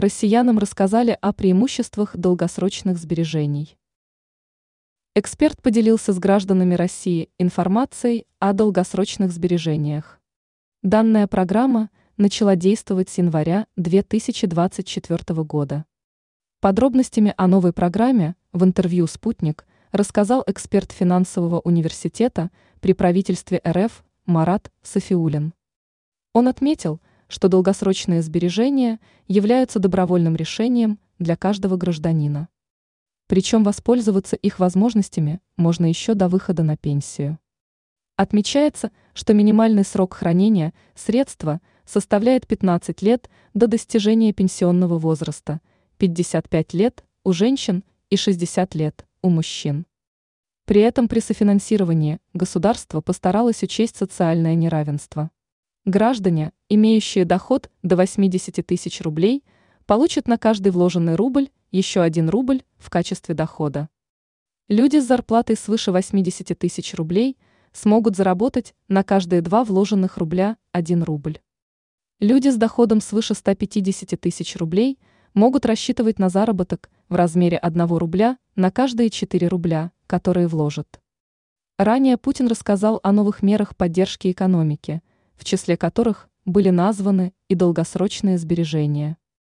россиянам рассказали о преимуществах долгосрочных сбережений. Эксперт поделился с гражданами России информацией о долгосрочных сбережениях. Данная программа начала действовать с января 2024 года. Подробностями о новой программе в интервью «Спутник» рассказал эксперт финансового университета при правительстве РФ Марат Софиулин. Он отметил, что долгосрочные сбережения являются добровольным решением для каждого гражданина. Причем воспользоваться их возможностями можно еще до выхода на пенсию. Отмечается, что минимальный срок хранения средства составляет 15 лет до достижения пенсионного возраста, 55 лет у женщин и 60 лет у мужчин. При этом при софинансировании государство постаралось учесть социальное неравенство. Граждане, имеющие доход до 80 тысяч рублей, получат на каждый вложенный рубль еще один рубль в качестве дохода. Люди с зарплатой свыше 80 тысяч рублей смогут заработать на каждые два вложенных рубля 1 рубль. Люди с доходом свыше 150 тысяч рублей могут рассчитывать на заработок в размере 1 рубля на каждые 4 рубля, которые вложат. Ранее Путин рассказал о новых мерах поддержки экономики – в числе которых были названы и долгосрочные сбережения.